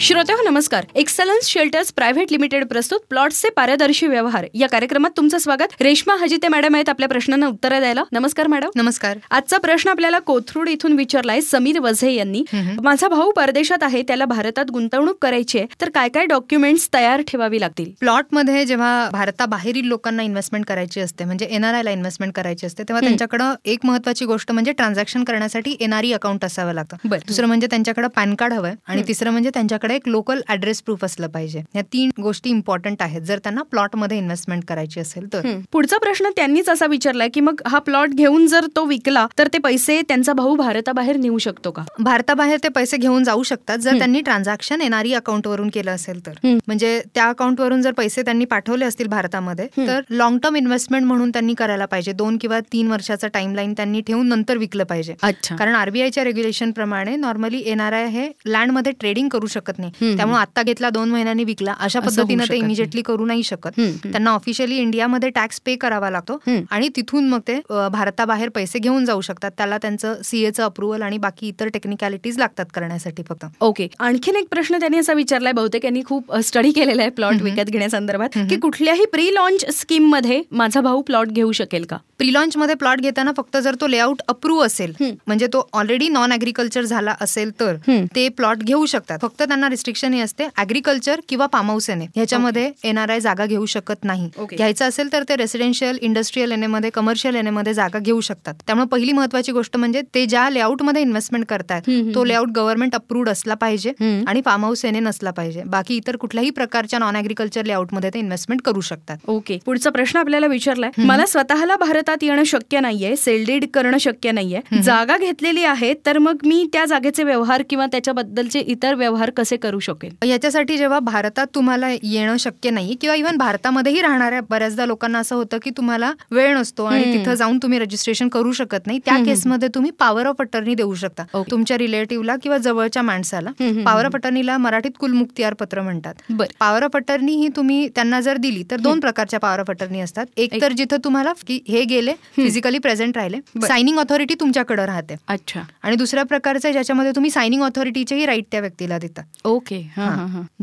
श्रोते हो नमस्कार. एक्सलन्स शेल्टर्स प्रायव्हेट लिमिटेड प्रस्तुत प्लॉट्सचे पारदर्शी व्यवहार. या कार्यक्रमात तुमचं स्वागत. रेश्मा हजिते मॅडम आहेत आपल्या प्रश्नांना उत्तरं द्यायला. नमस्कार मॅडम. नमस्कार. आजचा प्रश्न आपल्याला कोथरूड इथून विचारलाय समीर वझे यांनी. माझा भाऊ परदेशात आहे त्याला भारतात गुंतवणूक करायची आहे तर काय काय डॉक्युमेंट्स तयार ठेवावी लागतील? प्लॉटमध्ये जेव्हा भारताबाहेरील लोकांना इन्व्हेस्टमेंट करायची असते म्हणजे एनआरआयला इन्व्हेस्टमेंट करायची असते तेव्हा त्यांच्याकडे एक महत्वाची गोष्ट म्हणजे ट्रान्झॅक्शन करण्यासाठी एनआरई अकाउंट असावं लागतं. बरं. दुसरं म्हणजे त्यांच्याकडे पॅन कार्ड हवंय आणि तिसरं म्हणजे त्यांच्याकडे एक लोकल ऍड्रेस प्रूफ असलं पाहिजे. या तीन गोष्टी इम्पॉर्टंट आहेत. जर त्यांना प्लॉटमध्ये इन्व्हेस्टमेंट करायची असेल तर. पुढचा प्रश्न त्यांनीच असा विचारलाय की मग हा प्लॉट घेऊन जर तो विकला तर ते पैसे त्यांचा भाऊ भारताबाहेर नेऊ शकतो का? भारताबाहेर ते पैसे घेऊन जाऊ शकतात. जर त्यांनी ट्रान्झॅक्शन एनआरई अकाउंट वरून केलं असेल तर. म्हणजे त्या अकाउंट वरून जर पैसे त्यांनी पाठवले असतील भारतामध्ये तर लॉंग टर्म इन्व्हेस्टमेंट म्हणून त्यांनी करायला पाहिजे. दोन किंवा तीन वर्षाचा टाइम लाईन त्यांनी ठेवून नंतर विकलं पाहिजे. कारण आरबीआयच्या रेग्युलेशन प्रमाणे नॉर्मली एनआरआय हे लँडमध्ये ट्रेडिंग करू शकत नाही. त्यामुळे आता घेतला दोन महिन्यांनी विकला. अशा पद्धतीनं शकत ते. इमिजिएटली करू नाही शकत. त्यांना ऑफिशियली इंडियामध्ये टॅक्स पे करावा लागतो. आणि तिथून मग ते भारताबाहेर पैसे घेऊन जाऊ शकतात. त्याला त्यांचं सीएचं अप्रुव्हल आणि बाकी इतर टेक्निकॅलिटीज लागतात करण्यासाठी फक्त. ओके आणखीन एक प्रश्न त्यांनी असा विचारलाय बहुतेक यांनी खूप स्टडी केलेला आहे प्लॉट विकत घेण्यासंदर्भात की कुठल्याही प्री लॉन्च स्कीममध्ये माझा भाऊ प्लॉट घेऊ शकेल का? प्री लॉन्च मध्ये प्लॉट घेताना फक्त जर तो लेआउट अप्रूव्ह असेल म्हणजे तो ऑलरेडी नॉन अग्रिकल्चर झाला असेल तर. ते प्लॉट घेऊ शकतात. फक्त त्यांना रिस्ट्रिक्शन हे असते अग्रिकल्चर किंवा एने ह्याच्यामध्ये एनआरआय जागा घेऊ शकत नाही. घ्यायचं असेल तर ते रेसिडेन्शियल इंडस्ट्रीयल एने मध्ये कमर्शियल एने मध्ये जागा घेऊ शकतात. त्यामुळे पहिली महत्वाची गोष्ट म्हणजे ते ज्या लेआउटमध्ये इन्व्हेस्टमेंट करतात तो लेआउट गव्हर्नमेंट अप्रूव्ड असला पाहिजे. आणि फार्म हाऊस एने नसला पाहिजे. बाकी इतर कुठल्याही प्रकारच्या नॉन अग्रिकल्चर लेआउटमध्ये ते इन्व्हेस्टमेंट करू शकतात. ओके पुढचा प्रश्न आपल्याला विचारलाय. मला स्वतःला भारतात येणं शक्य नाहीये सेलडीड करणं शक्य नाहीये. जागा घेतलेली आहे तर मग मी त्या जागेचे व्यवहार किंवा त्याच्याबद्दलचे इतर व्यवहार कसे करू शकेल याच्यासाठी जेव्हा भारतात तुम्हाला येणं शक्य नाही किंवा इव्हन भारतामध्येही राहणाऱ्या बऱ्याचदा लोकांना असं होतं की तुम्हाला वेळ नसतो आणि. तिथं जाऊन तुम्ही रजिस्ट्रेशन करू शकत नाही त्या केसमध्ये तुम्ही पॉवर ऑफ अटर्नी देऊ शकता. तुमच्या रिलेटिव्हला किंवा जवळच्या माणसाला पॉवर ऑफ अटर्नीला मराठीत कुलमुक्तियार पत्र म्हणतात. पॉवर ऑफ अटर्नी ही तुम्ही त्यांना जर दिली तर दोन प्रकारच्या पॉवर ऑफ अटर्नी असतात. एक तर जिथं तुम्हाला की हे गेले फिजिकली प्रेझेंट राहिले. सायनिंग ऑथॉरिटी तुमच्याकडे राहते. अच्छा. आणि दुसऱ्या प्रकारचं ज्याच्यामध्ये तुम्ही सायनिंग ऑथॉरिटीचेही राईट त्या व्यक्तीला देतात ओके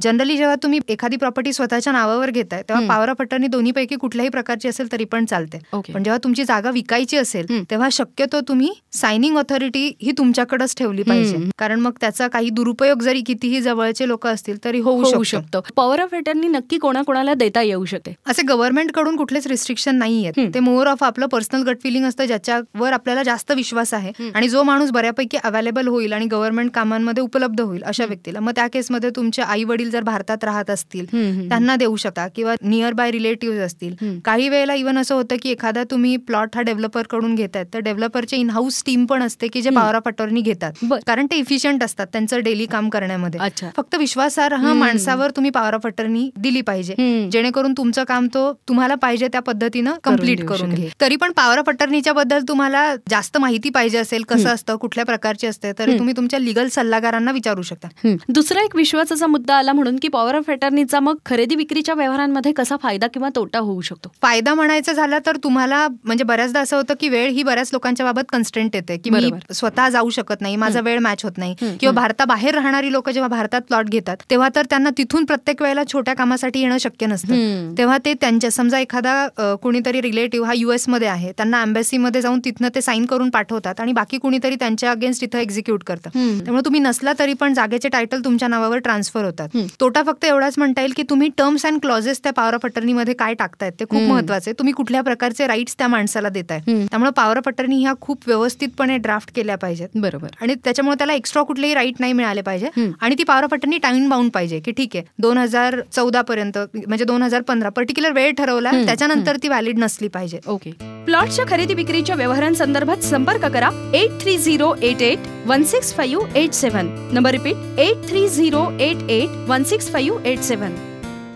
जनरली जेव्हा तुम्ही एखादी प्रॉपर्टी स्वतःच्या नावावर घेताय तेव्हा पॉवर ऑफ अटर्नी दोन्हीपैकी कुठल्याही प्रकारची असेल तरी पण चालते. पण जेव्हा तुमची जागा विकायची असेल. तेव्हा शक्यतो तुम्ही सायनिंग ऑथॉरिटी ही तुमच्याकडेच ठेवली पाहिजे. कारण मग त्याचा काही दुरुपयोग जरी कितीही जवळचे लोक असतील तरी होऊ होऊ शकतो. पॉवर ऑफ अटर्नी नक्की कोणाकोणाला देता येऊ शकते? असे गव्हर्नमेंटकडून कुठलेच रिस्ट्रिक्शन नाही हम्म. आहेत ते मोर ऑफ आपलं पर्सनल गट फिलिंग असतं ज्याच्यावर आपल्याला जास्त विश्वास आहे आणि जो माणूस बऱ्यापैकी अवेलेबल होईल आणि गव्हर्नमेंट कामांमध्ये उपलब्ध होईल अशा व्यक्तीला. मग त्या केसमध्ये तुमचे आई वडील जर भारतात राहत असतील. त्यांना देऊ शकता किंवा नियर बाय रिलेटिव्ह असतील. काही वेळेला इव्हन असं होतं की एखादा तुम्ही प्लॉट हा डेव्हलपरकडून घेतायत तर डेव्हलपरचे इन हाऊस टीम पण असते की जे पॉवर ऑफ अटॉर्नी घेतात. कारण ते इफिशियंट असतात त्यांचं डेली काम करण्यामध्ये. फक्त विश्वासार्ह माणसावर तुम्ही पॉवर अटर्नी दिली पाहिजे. जेणेकरून तुमचं काम तो तुम्हाला पाहिजे त्या पद्धतीनं कंप्लीट करून. घे तरी पण पॉवर ऑफ अटर्नीच्या बद्दल तुम्हाला जास्त माहिती पाहिजे असेल कसं असतं कुठल्या प्रकारचे असते तरी तुम्ही तुमच्या लिगल सल्लागारांना विचारू शकता. दुसरा एक विश्वासाचा मुद्दा आला म्हणून की पॉवर ऑफ अटर्नीचा मग खरेदी विक्रीच्या व्यवहारांमध्ये कसा फायदा किंवा तोटा होऊ शकतो? फायदा म्हणायचं झाला तर तुम्हाला म्हणजे बऱ्याचदा असं होतं की वेळ ही बऱ्याच लोकांच्या बाबत कन्स्टंट येते की मी. स्वतः जाऊ शकत नाही माझा वेळ मॅच होत नाही. किंवा भारताबाहेर राहणारी लोक जेव्हा भारतात प्लॉट घेतात तेव्हा तर त्यांना तिथून प्रत्येक वेळेला छोट्या कामासाठी येणं शक्य नसतं. तेव्हा ते त्यांच्या समजा एखादा कुणीतरी रिलेटिव्ह हा युएसमध्ये आहे त्यांना अम्बॅसीमध्ये जाऊन तिथनं ते साईन करून पाठवतात आणि बाकी कुणीतरी त्यांच्या अगेन्स्ट इथं एक्झिक्यूट करतं. त्यामुळे तुम्ही नसला तरी पण जागेचे टायटल तुमच्या नावावर ट्रान्सफर होतात. तोटा फक्त एवढाच म्हणता येईल की तुम्ही टर्म्स अँड क्लॉजेस त्या पॉवर ऑफ अटर्नीमध्ये काय टाकतायत ते खूप. महत्त्वाचे. तुम्ही कुठल्या प्रकारचे राईट्स त्या माणसाला देताय. त्यामुळे पॉवर ऑफ अटर्नी ह्या खूप व्यवस्थितपणे ड्राफ्ट केल्या पाहिजेत बरोबर आणि त्याच्यामुळे त्याला एक्स्ट्रा कुठलेही राईट नाही मिळाले पाहिजे. आणि ती power of attorney time bound पाहिजे की ठीक आहे दोन हजार चौदा पर्यंत म्हणजे दोन हजार पंधरा पर्टिक्युलर वेळ ठरवला त्याच्यानंतर ती व्हॅलिड नसली पाहिजे ओके प्लॉटच्या खरेदी विक्रीच्या व्यवहारांसंदर्भात संपर्क करा. Eight three zero eight eight one six five eight seven number repeat eight three zero eight eight one six five eight seven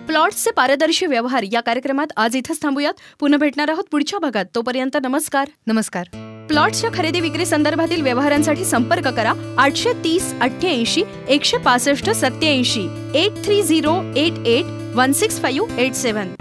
प्लॉट्सचे पारदर्शी व्यवहार या कार्यक्रमात आज इथंच थांबूयात. पुन्हा भेटणार आहोत पुढच्या भागात. तोपर्यंत नमस्कार. नमस्कार. प्लॉट्सच्या खरेदी विक्री संदर्भातील व्यवहारांसाठी संपर्क करा. आठशे तीस अठ्ठ्याऐंशी एकशे पासष्ट सत्याऐंशी eight three zero eight eight one six five eight seven